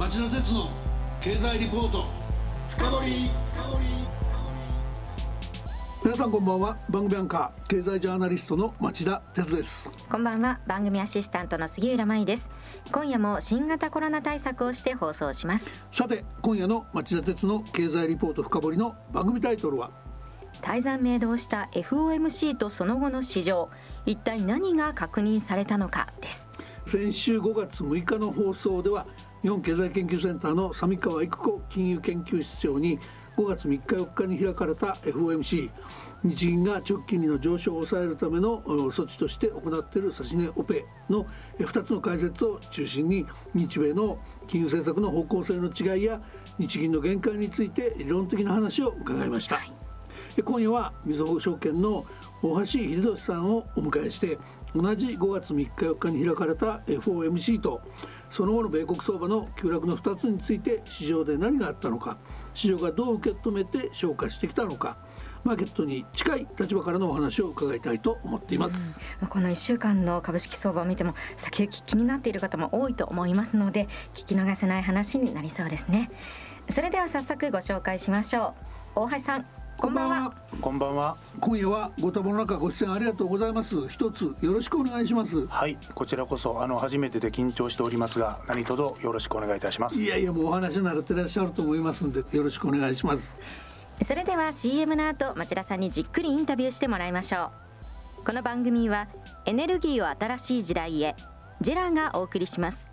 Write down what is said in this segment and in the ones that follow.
町田鉄の経済リポート。深掘皆さんこんばんは。番組アンカー経済ジャーナリストの町田鉄です。こんばんは。番組アシスタントの杉浦舞です。今夜も新型コロナ対策をして放送します。さて今夜の町田鉄の経済リポート深掘りの番組タイトルは？泰山明動した FOMC とその後の市場。一体何が確認されたのかです。先週5月6日の放送では日本経済研究センターの三川育子金融研究室長に5月3日4日に開かれた FOMC 日銀が直近利の上昇を抑えるための措置として行っている指値オペの2つの解説を中心に日米の金融政策の方向性の違いや日銀の限界について理論的な話を伺いました、はい、今夜はみずほ証券の大橋秀俊さんをお迎えして同じ5月3日4日に開かれた FOMC とその後の米国相場の急落の2つについて市場で何があったのか市場がどう受け止めて消化してきたのかマーケットに近い立場からのお話を伺いたいと思っています、うん、この1週間の株式相場を見ても先行き気になっている方も多いと思いますので聞き逃せない話になりそうですね。それでは早速ご紹介しましょう。大橋さん。こんばんは。こんばんは。今夜はご多忙の中ご出演ありがとうございます。一つよろしくお願いします。はい、こちらこそあの初めてで緊張しておりますが、何卒よろしくお願いいたします。いやいやもうお話になってらっしゃると思いますんでよろしくお願いします。それでは CM の後町田さんにじっくりインタビューしてもらいましょう。この番組はエネルギーを新しい時代へジェラーがお送りします。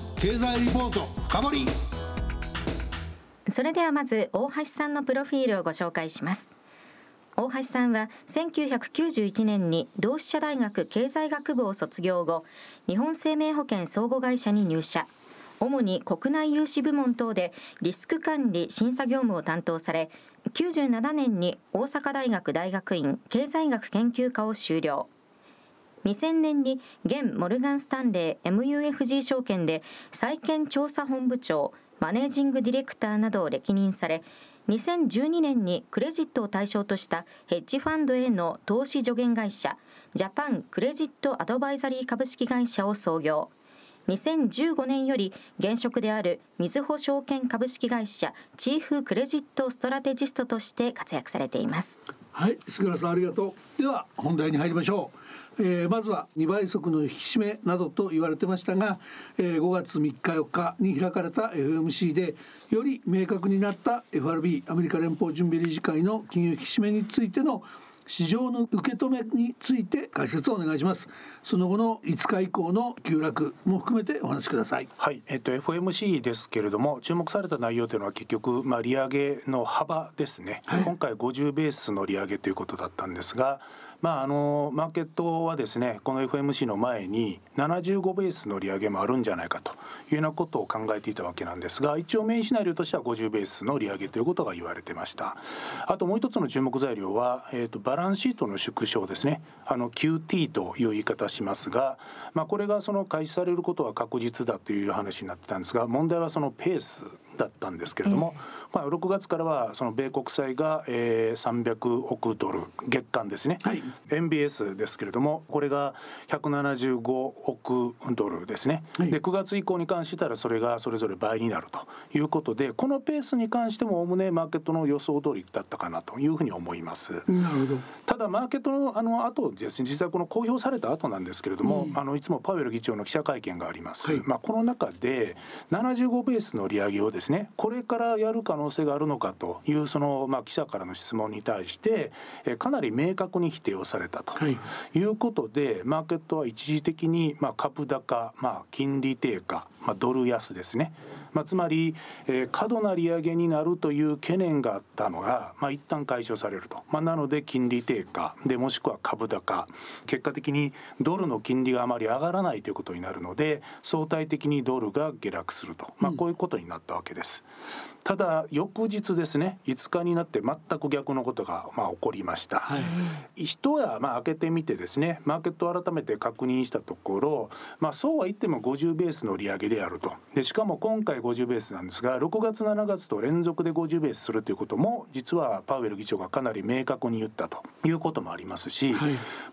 経済リポート深掘それではまず大橋さんのプロフィールをご紹介します。大橋さんは1991年に同志社大学経済学部を卒業後日本生命保険相互会社に入社。主に国内融資部門等でリスク管理審査業務を担当され97年に大阪大学大学院経済学研究科を修了。2000年に現モルガン・スタンレー MUFG 証券で債券調査本部長マネージングディレクターなどを歴任され2012年にクレジットを対象としたヘッジファンドへの投資助言会社ジャパンクレジットアドバイザリー株式会社を創業。2015年より現職であるみずほ証券株式会社チーフクレジットストラテジストとして活躍されています。はい杉浦さんありがとう。では本題に入りましょう。えー、まずは2倍速の引き締めなどと言われてましたが、えー、5月3日4日に開かれた FMC でより明確になった FRB アメリカ連邦準備理事会の金融引き締めについての市場の受け止めについて解説をお願いします。その後の5日以降の急落も含めてお話しください。はい、えっと FOMC ですけれども注目された内容というのは結局まあ利上げの幅ですね、はい、今回50ベースの利上げということだったんですがまあ、あのマーケットはですねこの FMC の前に75ベースの利上げもあるんじゃないかというようなことを考えていたわけなんですが一応メインシナリオとしては50ベースの利上げということが言われてました。あともう一つの注目材料は、えーと、バランスシートの縮小ですね。あの QT という言い方しますが、まあ、これがその開始されることは確実だという話になってたんですが問題はそのペースだったんですけれども、えー、まあ、6月からはその米国債が、えー、300億ドル月間ですね、はい、MBS ですけれどもこれが175億ドルですね、はい、で9月以降に関したらそれがそれぞれ倍になるということでこのペースに関してもおおむねマーケットの予想通りだったかなというふうに思います。なるほど。ただマーケットのあの後ですね実際この公表された後なんですけれども、うん、あのいつもパウエル議長の記者会見があります。はい、まあこの中で75ベースの利上げをですねこれからやる可能性があるのかというそのまあ記者からの質問に対してえかなり明確に否定をされたとい。うことで、はい、マーケットは一時的にまあ株高、まあ、金利低下、まあ、ドル安ですねまあ、つまり、えー、過度な利上げになるという懸念があったのが、まあ、一旦解消されると、まあ、なので金利低下。でもしくは株高。結果的にドルの金利があまり上がらないということになるので相対的にドルが下落すると、まあ、こういうことになったわけです。ただ翌日ですね5日になって全く逆のことがまあ起こりました。はい、一夜まあ開けてみてですねマーケットを改めて確認したところ、まあ、そうは言っても50ベースの利上げであると。でしかも今回50ベースなんですが6月7月と連続で50ベースするということも実はパウエル議長がかなり明確に言ったということもありますし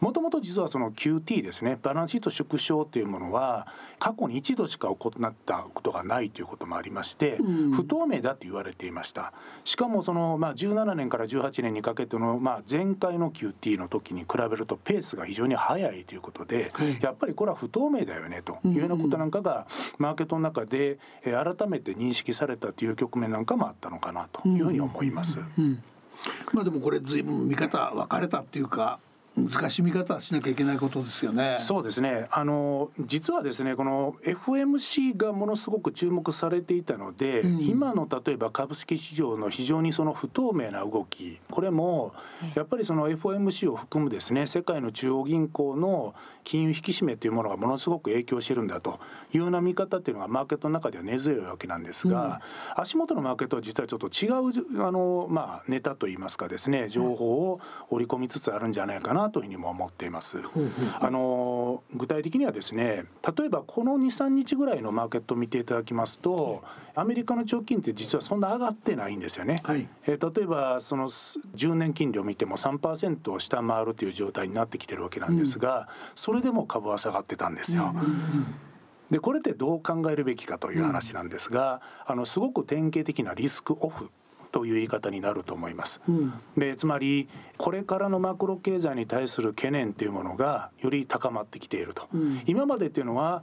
もともと実はその QT ですねバランスシート縮小というものは過去に一度しか行ったことがないということもありまして、うん、不透明だと言われていました。しかもその、まあ、17年から18年にかけての、まあ、前回の QT の時に比べるとペースが非常に速いということで、はい、やっぱりこれは不透明だよねというようなことなんかがマーケットの中で改改めて認識されたという局面なんかもあったのかなというふうに思います。まあでもこれ随分見方分かれたっていうか難しい見方しなきゃいけないことですよね。そうですね。あの実はですね、この FMC がものすごく注目されていたので、うん、今の例えば株式市場の非常にその不透明な動き、これもやっぱりその FMC を含むですね、世界の中央銀行の金融引き締めというものがものすごく影響してるんだというような見方っていうのがマーケットの中では根強いわけなんですが、うん、足元のマーケットは実はちょっと違うあのまあネタといいますかですね、情報を織り込みつつあるんじゃないかなというふうにも思っています。あの具体的にはですね例えばこの23日ぐらいのマーケットを見ていただきますとアメリカの長金って実はそんな上がってないんですよね。はい、えー、例えばその10年金利を見ても3%を下回るという状態になってきてるわけなんですが、うん、それでも株は下がってたんですよ。でこれってどう考えるべきかという話なんですが、あのすごく典型的なリスクオフという言い方になると思います。うん、でつまりこれからのマクロ経済に対する懸念というものがより高まってきていると、うん、今までっていうのは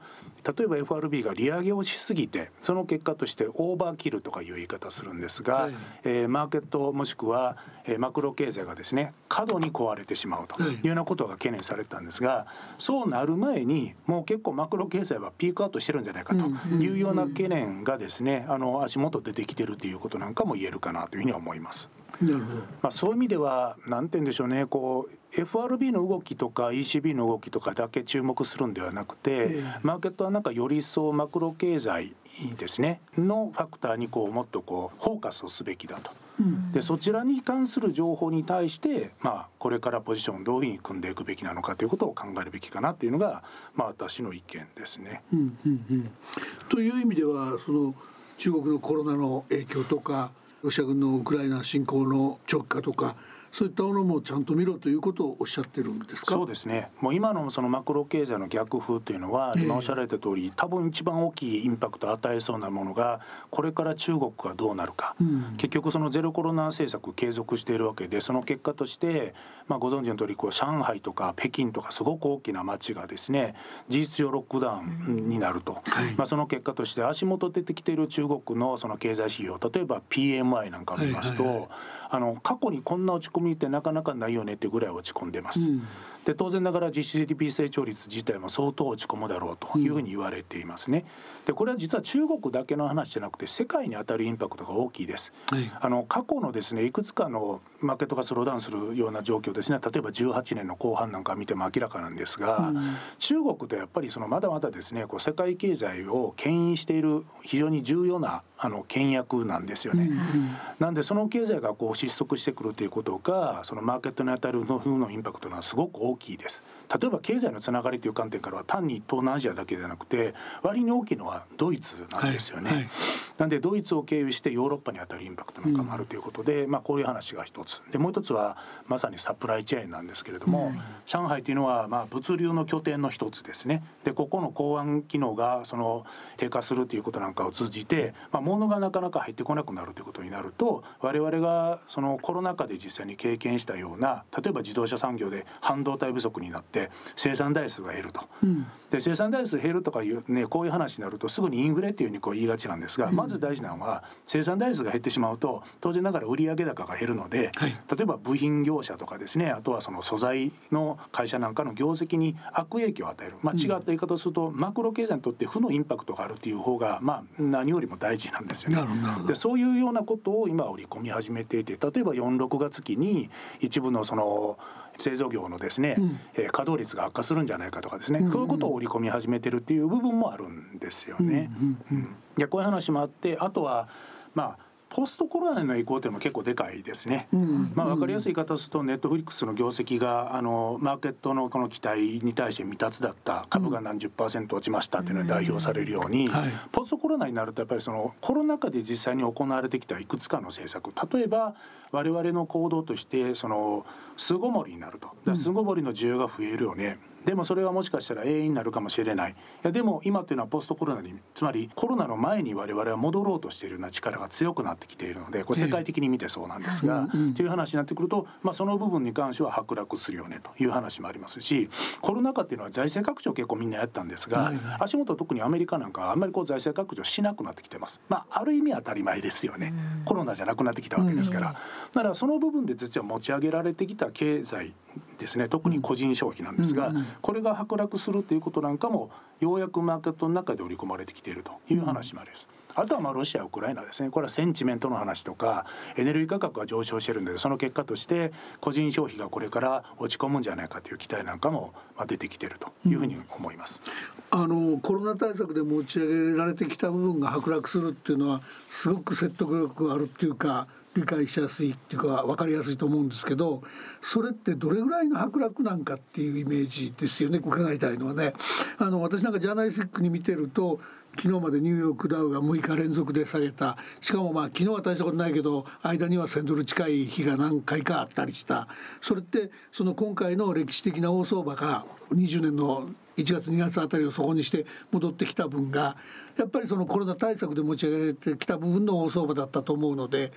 例えば FRB が利上げをしすぎてその結果としてオーバーキルとかいう言い方するんですが、はい、えー、マーケットもしくは、えー、マクロ経済がですね過度に壊れてしまうとい。うようなことが懸念されたんですが、そうなる前にもう結構マクロ経済はピークアウトしてるんじゃないかというような懸念がですねあの足元出てきてるということなんかも言えるかなというふうに思います。なるほどまあ、そういう意味では何て言うんでしょうねこう FRB の動きとか ECB の動きとかだけ注目するんではなくて、えー、マーケットはなんかより一層マクロ経済ですねのファクターにこうもっとこうフォーカスをすべきだと。うん、でそちらに関する情報に対して、まあ、これからポジションをどういうふうに組んでいくべきなのかということを考えるべきかなというのが、まあ、私の意見ですね。うんうんうん、という意味ではその中国のコロナの影響とかロシア軍のウクライナ侵攻の直下とかそういったものもちゃんと見ろということをおっしゃってるんですか？そうですね。もう今のそのマクロ経済の逆風というのは、今おっしゃられた通り多分一番大きいインパクトを与えそうなものがこれから中国がどうなるか、うん、結局そのゼロコロナ政策継続しているわけでその結果として、まあ、ご存知の通りこり上海とか北京とかすごく大きな街がですね事実上ロックダウンになると、はい、まあ、その結果として足元出てきている中国のその経済指標例えば PMI なんかを見ますと、はいはいはい、あの過去にこんな落ち込みみってなかなかないよねってぐらい落ち込んでます。うんで当然ながら実質 GDP 成長率自体も相当落ち込むだろうというふうに言われていますね。でこれは実は中国だけの話じゃなくて世界に当たるインパクトが大きいです。はい、あの過去のですねいくつかのマーケットがスローダウンするような状況ですね例えば18年の後半なんか見ても明らかなんですが、うん、中国とやっぱりそのまだまだですねこう世界経済を牽引している非常に重要なあの倹約なんですよね。うん、なんでその経済がこう失速してくるということがそのマーケットに当たるののインパクトがすごく大大きいです。例えば経済のつながりという観点からは単に東南アジアだけではなくて割に大きいのはドイツなんですよね。はいはい、なんでドイツを経由してヨーロッパに当たるインパクトなんかもあるということで、うん、まあ、こういう話が一つでもう一つはまさにサプライチェーンなんですけれども、うん、上海というのはまあ物流の拠点の一つですね。でここの港湾機能がその低下するということなんかを通じて、まあ、物がなかなか入ってこなくなるということになると我々がそのコロナ禍で実際に経験したような例えば自動車産業で半導体不足になって生産台数が減ると、うん、で生産台数減るとかいうねこういう話になるとすぐにインフレっていうふうにこう言いがちなんですが、うん、まず大事なのは生産台数が減ってしまうと当然ながら売上高が減るので、はい、例えば部品業者とかですねあとはその素材の会社なんかの業績に悪影響を与える、まあ、違った言い方をすると、マクロ経済にとって負のインパクトがあるっていう方が、まあ、何よりも大事なんですよね。でそういうようなことを今織り込み始めていて例えば46月期に一部のその製造業のですね、うん、えー、稼働率が悪化するんじゃないかとかですね、うん。うん、そういうことを織り込み始めてるっていう部分もあるんですよね。うんうん。うん、でこういう話もあってあとはまあポストコロナへの移行というのも結構でかいですね。うん、まあ分かりやすい言い方するとネットフリックスの業績があのマーケットのこの期待に対して未達だった株が何十パーセント落ちましたというのに代表されるように、はい、ポストコロナになるとやっぱりそのコロナ禍で実際に行われてきたいくつかの政策例えば我々の行動としてその巣ごもりになると。巣ごもりの需要が増えるよね。うんでもそれはもしかしたら永遠になるかもしれない。いやでも今というのはポストコロナにつまりコロナの前に我々は戻ろうとしているような力が強くなってきているのでこれ世界的に見てそうなんですが、ええ、とい。う話になってくると、まあ、その部分に関しては剥落するよねという話もありますしコロナ禍っていうのは財政拡張結構みんなやったんですが、はいはい、足元特にアメリカなんかはあんまりこう財政拡張しなくなってきてます。まあ、ある意味当たり前ですよね、コロナじゃなくなってきたわけですから、だからその部分で実は持ち上げられてきた経済ですね。特に個人消費なんですが、これが剥落するということなんかもようやくマーケットの中で織り込まれてきているという話もあります。あとはまあロシアウクライナですね。これはセンチメントの話とかエネルギー価格が上昇してるんでその結果として個人消費がこれから落ち込むんじゃないかという期待なんかも出てきてるというふうに思います。うん、あのコロナ対策で持ち上げられてきた部分が剥落するっていうのはすごく説得力があるっていうか理解しやすいっていうか分かりやすいと思うんですけどそれってどれぐらいの剥落なんかっていうイメージですよね伺いたいのはね。あの私なんかジャーナリスティックに見てると昨日までニューヨークダウが6日連続で下げたしかもまあ昨日は大したことないけど間には1,000ドル近い日が何回かあったりしたそれってその今回の歴史的な大相場が20年の1月2月あたりをそこにして戻ってきた分がやっぱりそのコロナ対策で持ち上げられてきた部分の大相場だったと思うので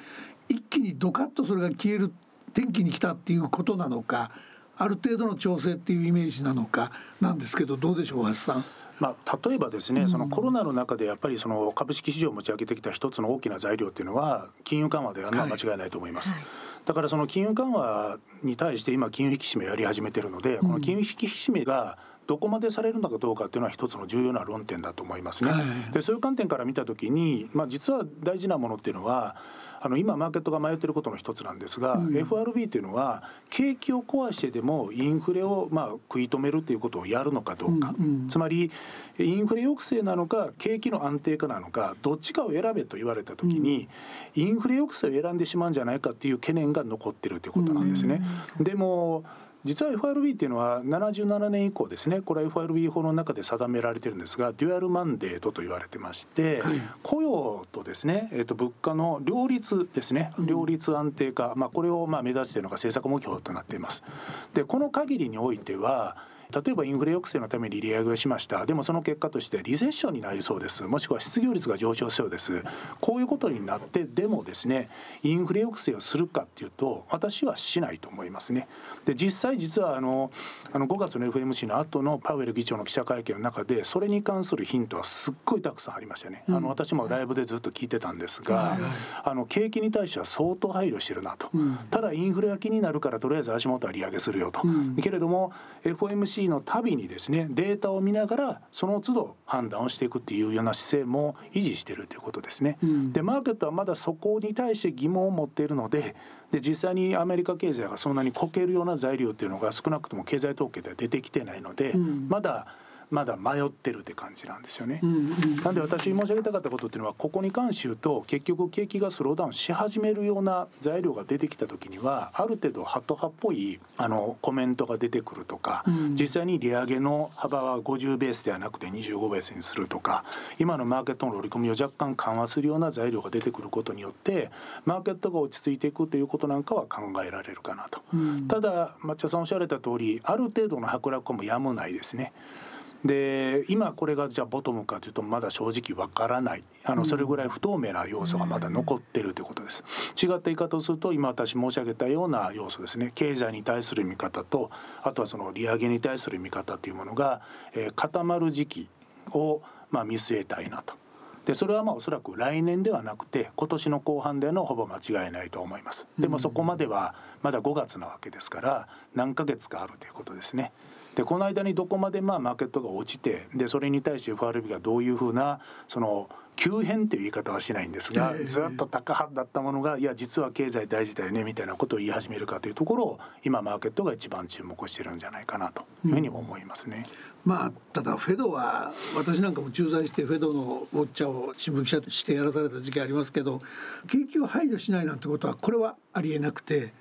一気にドカッとそれが消える天気に来たっていうことなのかある程度の調整っていうイメージなのかなんですけどどうでしょう橋さん。まあ、例えばですね、そのコロナの中でやっぱりその株式市場を持ち上げてきた一つの大きな材料っていうのは金融緩和であるのは間違いないと思います。はいはいだからその金融緩和に対して今金融引き締めやり始めてるので、この金融引き締めがどこまでされるのかどうかっていうのは一つの重要な論点だと思いますね。でそういう観点から見た時に、まあ、実は大事なものっていうのはあの今マーケットが迷っていることの一つなんですが、うん、FRB というのは景気を壊してでもインフレをまあ食い止めるということをやるのかどうか、うんうん、つまりインフレ抑制なのか景気の安定化なのかどっちかを選べと言われた時に、インフレ抑制を選んでしまうんじゃないかっていう懸念が残ってるということなんですね。でも実は FRB っていうのは77年以降ですね。これは FRB 法の中で定められてるんですがデュアルマンデートと言われてまして、はい、雇用とですね、えー、と物価の両立ですね。両立安定化、まあ、これをまあ目指しているのが政策目標となっています。でこの限りにおいては例えばインフレ抑制のために利上げをしました。でもその結果としてリセッションになりそうです。もしくは失業率が上昇しそうです。こういうことになってでもですねインフレ抑制をするかっていうと私はしないと思いますね。で実際実はあのあの5月の FMC の後のパウエル議長の記者会見の中でそれに関するヒントはすっごいたくさんありましたね、うん、あの私もライブでずっと聞いてたんですが、あの景気に対しては相当配慮してるなと、うん、ただインフレが気になるからとりあえず足元は利上げするよと、うん、けれども FOMC c のたびにですねデータを見ながらその都度判断をしていくっていうような姿勢も維持しているということですね。うん、でマーケットはまだそこに対して疑問を持っているのでで実際にアメリカ経済がそんなにこけるような材料っていうのが少なくとも経済統計では出てきてないので、うん、まだまだ迷ってるって感じなんですよね。なんで私申し上げたかったことっていうのはここに関して言うと結局景気がスローダウンし始めるような材料が出てきた時にはある程度ハト派っぽいあのコメントが出てくるとか、実際に利上げの幅は50ベースではなくて25ベースにするとか今のマーケットの織り込みを若干緩和するような材料が出てくることによってマーケットが落ち着いていくということなんかは考えられるかなと。ただ抹茶さんおっしゃられた通りある程度の剥落もやむないですね。で今これがじゃあボトムかというとまだ正直わからない。あのそれぐらい不透明な要素がまだ残ってるということです。違った言い方をすると今私申し上げたような要素ですね。経済に対する見方とあとはその利上げに対する見方というものが、えー、固まる時期をまあ見据えたいなと。でそれはまあおそらく来年ではなくて今年の後半でのほぼ間違いないと思います。でもそこまではまだ5月なわけですから何ヶ月かあるということですねでこの間にどこまでまあマーケットが落ちてでそれに対して FRB がどういうふうなその急変という言い方はしないんですが、ずっと高派だったものがいや実は経済大事だよねみたいなことを言い始めるかというところを今マーケットが一番注目してるんじゃないかなというふうにも思いますね。うん、まあただフェドは私なんかも駐在してフェドのウォッチャーを新聞記者としてやらされた時期ありますけど景気を配慮しないなんてことはこれはありえなくて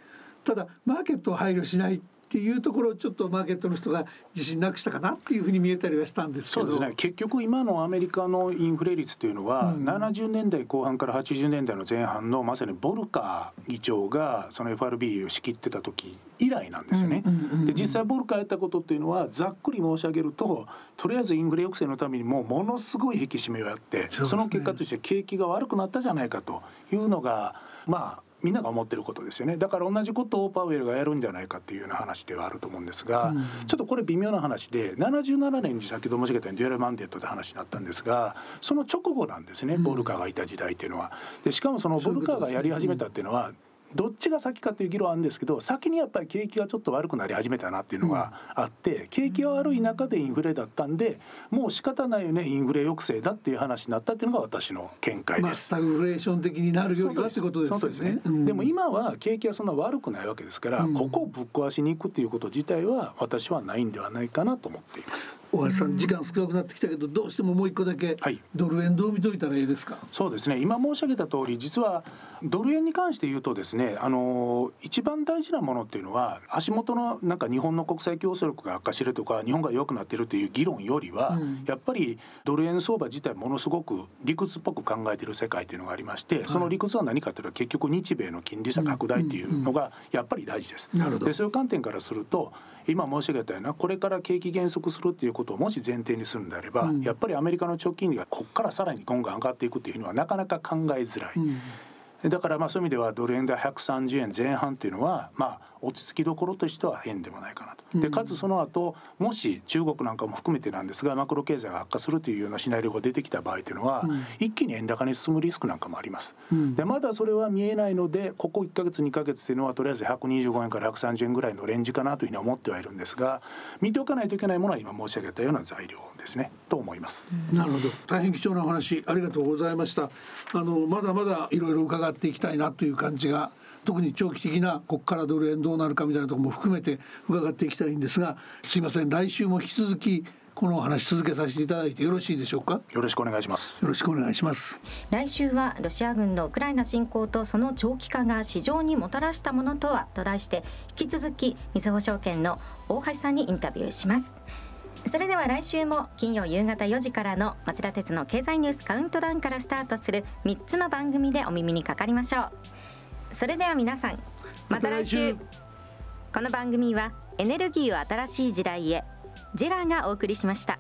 ただマーケットを配慮しないっていうところをちょっとマーケットの人が自信なくしたかなっていうふうに見えたりはしたんですけど。そうですね。結局今のアメリカのインフレ率というのは、うん、70年代後半から80年代の前半のまさにボルカー議長がその FRB を仕切ってた時以来なんですよね。で実際ボルカーやったことっていうのはざっくり申し上げるととりあえずインフレ抑制のためにもものすごい引き締めをやってそ,、の結果として景気が悪くなったじゃないかというのがまあみんなが思ってることですよね。だから同じことをパウエルがやるんじゃないかっていうような話ではあると思うんですが、うん、ちょっとこれ微妙な話で77年に先ほど申し上げたようにデュアルマンデートで話になったんですがその直後なんですねボルカーがいた時代っていうのは。でしかもそのボルカーがやり始めたっていうのはどっちが先かという議論あるんですけど先にやっぱり景気がちょっと悪くなり始めたなっていうのがあって、景気が悪い中でインフレだったんでもう仕方ないよねインフレ抑制だっていう話になったっていうのが私の見解です。まあ、スタグフレーション的になるよりはってことですね。でねでも今は景気はそんな悪くないわけですから、うん、ここをぶっ壊しに行くっていうこと自体は私はないんではないかなと思っています。大橋さん時間少なくなってきたけどどうしてももう一個だけ、はい、ドル円どう見といたらいいですか？そうですね今申し上げた通り実はドル円に関して言うとですねあの一番大事なものっていうのは足元のなんか日本の国際競争力が悪化してるとか日本が弱くなってるという議論よりは、うん、やっぱりドル円相場自体ものすごく理屈っぽく考えてる世界っていうのがありまして、その理屈は何かというと結局日米の金利差拡大っていうのがやっぱり大事です。でそういう観点からすると今申し上げたようなこれから景気減速するっていうことをもし前提にするんであれば、うん、やっぱりアメリカの長期金利がここからさらに今後上がっていくっていうのはなかなか考えづらい。うんだからまあそういう意味ではドル円で130円前半っていうのはまあ落ち着きどころとしては変でもないかなと。でかつその後もし中国なんかも含めてなんですがマクロ経済が悪化するというようなシナリオが出てきた場合というのは、一気に円高に進むリスクなんかもあります。でまだそれは見えないのでここ1か月2か月というのはとりあえず125円から130円ぐらいのレンジかなというふうに思ってはいるんですが見ておかないといけないものは今申し上げたような材料ですねと思います。なるほど大変貴重なお話ありがとうございました。あのまだまだいろいろ伺っていきたいなという感じが特に長期的なここからドル円どうなるかみたいなところも含めて伺っていきたいんですがすいません来週も引き続きこのお話続けさせていただいてよろしいでしょうか？よろしくお願いします。よろしくお願いします。来週はロシア軍のウクライナ侵攻とその長期化が市場にもたらしたものとはと題して引き続きみずほ証券の大橋さんにインタビューします。それでは来週も金曜夕方4時からの町田鉄の経済ニュースカウントダウンからスタートする3つの番組でお耳にかかりましょう。それでは皆さんまた来週。この番組はエネルギーを新しい時代へジェラがお送りしました